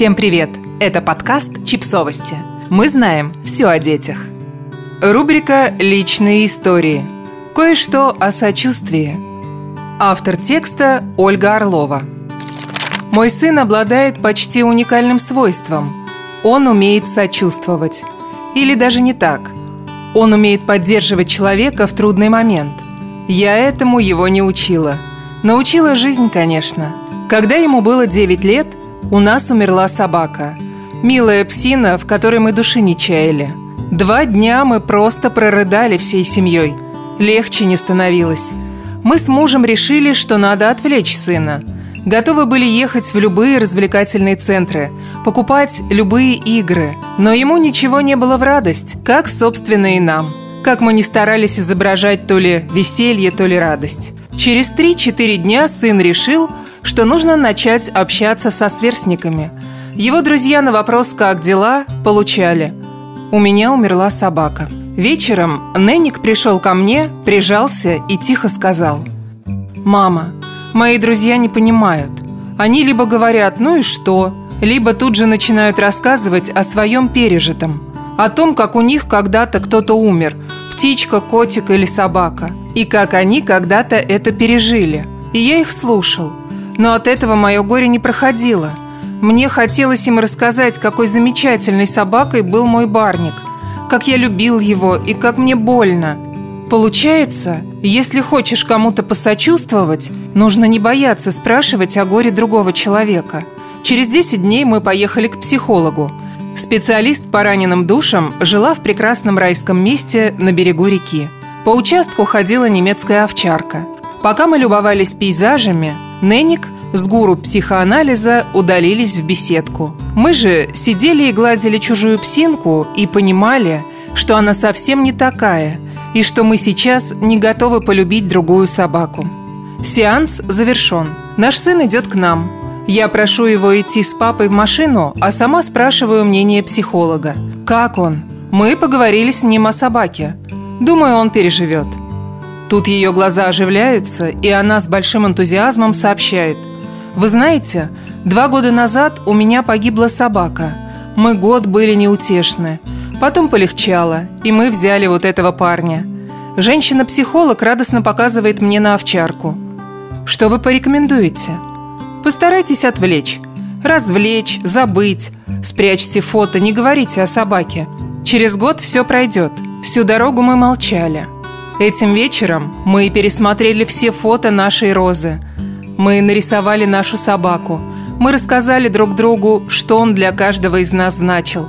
Всем привет! Это подкаст «Чипсовости». Мы знаем все о детях. Рубрика «Личные истории». Кое-что о сочувствии. Автор текста Ольга Орлова. Мой сын обладает почти уникальным свойством. Он умеет сочувствовать. Или даже не так. Он умеет поддерживать человека в трудный момент. Я этому его не учила. Научила жизнь, конечно. Когда ему было 9 лет, у нас умерла собака. Милая псина, в которой мы души не чаяли. Два дня мы просто прорыдали всей семьей. Легче не становилось. Мы с мужем решили, что надо отвлечь сына. Готовы были ехать в любые развлекательные центры, покупать любые игры. Но ему ничего не было в радость, как, собственно, и нам. Как мы не старались изображать то ли веселье, то ли радость. Через 3-4 дня сын решил, что нужно начать общаться со сверстниками. Его друзья на вопрос «как дела?» получали. «У меня умерла собака». Вечером Ненник пришел ко мне, прижался и тихо сказал. «Мама, мои друзья не понимают. Они либо говорят «ну и что?», либо тут же начинают рассказывать о своем пережитом. О том, как у них когда-то кто-то умер – птичка, котик или собака. И как они когда-то это пережили. И я их слушал. Но от этого мое горе не проходило. Мне хотелось им рассказать, какой замечательной собакой был мой барник, как я любил его и как мне больно. Получается, если хочешь кому-то посочувствовать, нужно не бояться спрашивать о горе другого человека. Через 10 дней мы поехали к психологу. Специалист по раненым душам жила в прекрасном райском месте на берегу реки. По участку ходила немецкая овчарка. Пока мы любовались пейзажами, Ненник с гуру психоанализа удалились в беседку. Мы же сидели и гладили чужую псинку и понимали, что она совсем не такая, и что мы сейчас не готовы полюбить другую собаку. Сеанс завершен. Наш сын идет к нам. Я прошу его идти с папой в машину, а сама спрашиваю мнение психолога. Как он? Мы поговорили с ним о собаке. Думаю, он переживет. Тут ее глаза оживляются, и она с большим энтузиазмом сообщает. «Вы знаете, два года назад у меня погибла собака. Мы год были неутешны. Потом полегчало, и мы взяли вот этого парня. Женщина-психолог радостно показывает мне на овчарку. Что вы порекомендуете? Постарайтесь отвлечь. Развлечь, забыть. Спрячьте фото, не говорите о собаке. Через год все пройдет. Всю дорогу мы молчали. Этим вечером мы пересмотрели все фото нашей Розы. Мы нарисовали нашу собаку. Мы рассказали друг другу, что он для каждого из нас значил.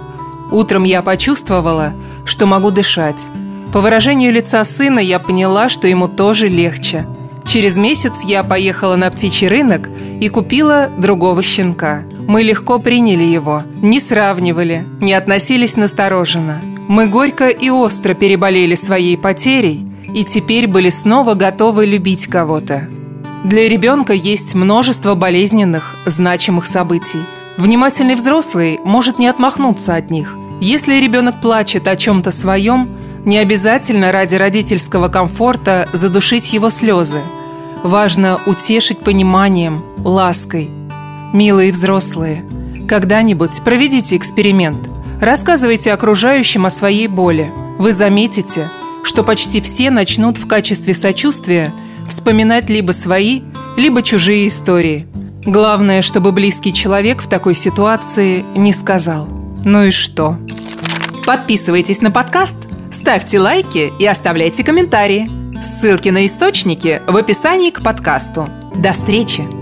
Утром я почувствовала, что могу дышать. По выражению лица сына я поняла, что ему тоже легче. Через месяц я поехала на птичий рынок и купила другого щенка. Мы легко приняли его, не сравнивали, не относились настороженно. Мы горько и остро переболели своей потерей – и теперь были снова готовы любить кого-то. Для ребенка есть множество болезненных, значимых событий. Внимательный взрослый может не отмахнуться от них. Если ребенок плачет о чем-то своем, не обязательно ради родительского комфорта задушить его слезы. Важно утешить пониманием, лаской. Милые взрослые, когда-нибудь проведите эксперимент. Рассказывайте окружающим о своей боли. Вы заметите – что почти все начнут в качестве сочувствия вспоминать либо свои, либо чужие истории. Главное, чтобы близкий человек в такой ситуации не сказал «Ну и что?». Подписывайтесь на подкаст, ставьте лайки и оставляйте комментарии. Ссылки на источники в описании к подкасту. До встречи!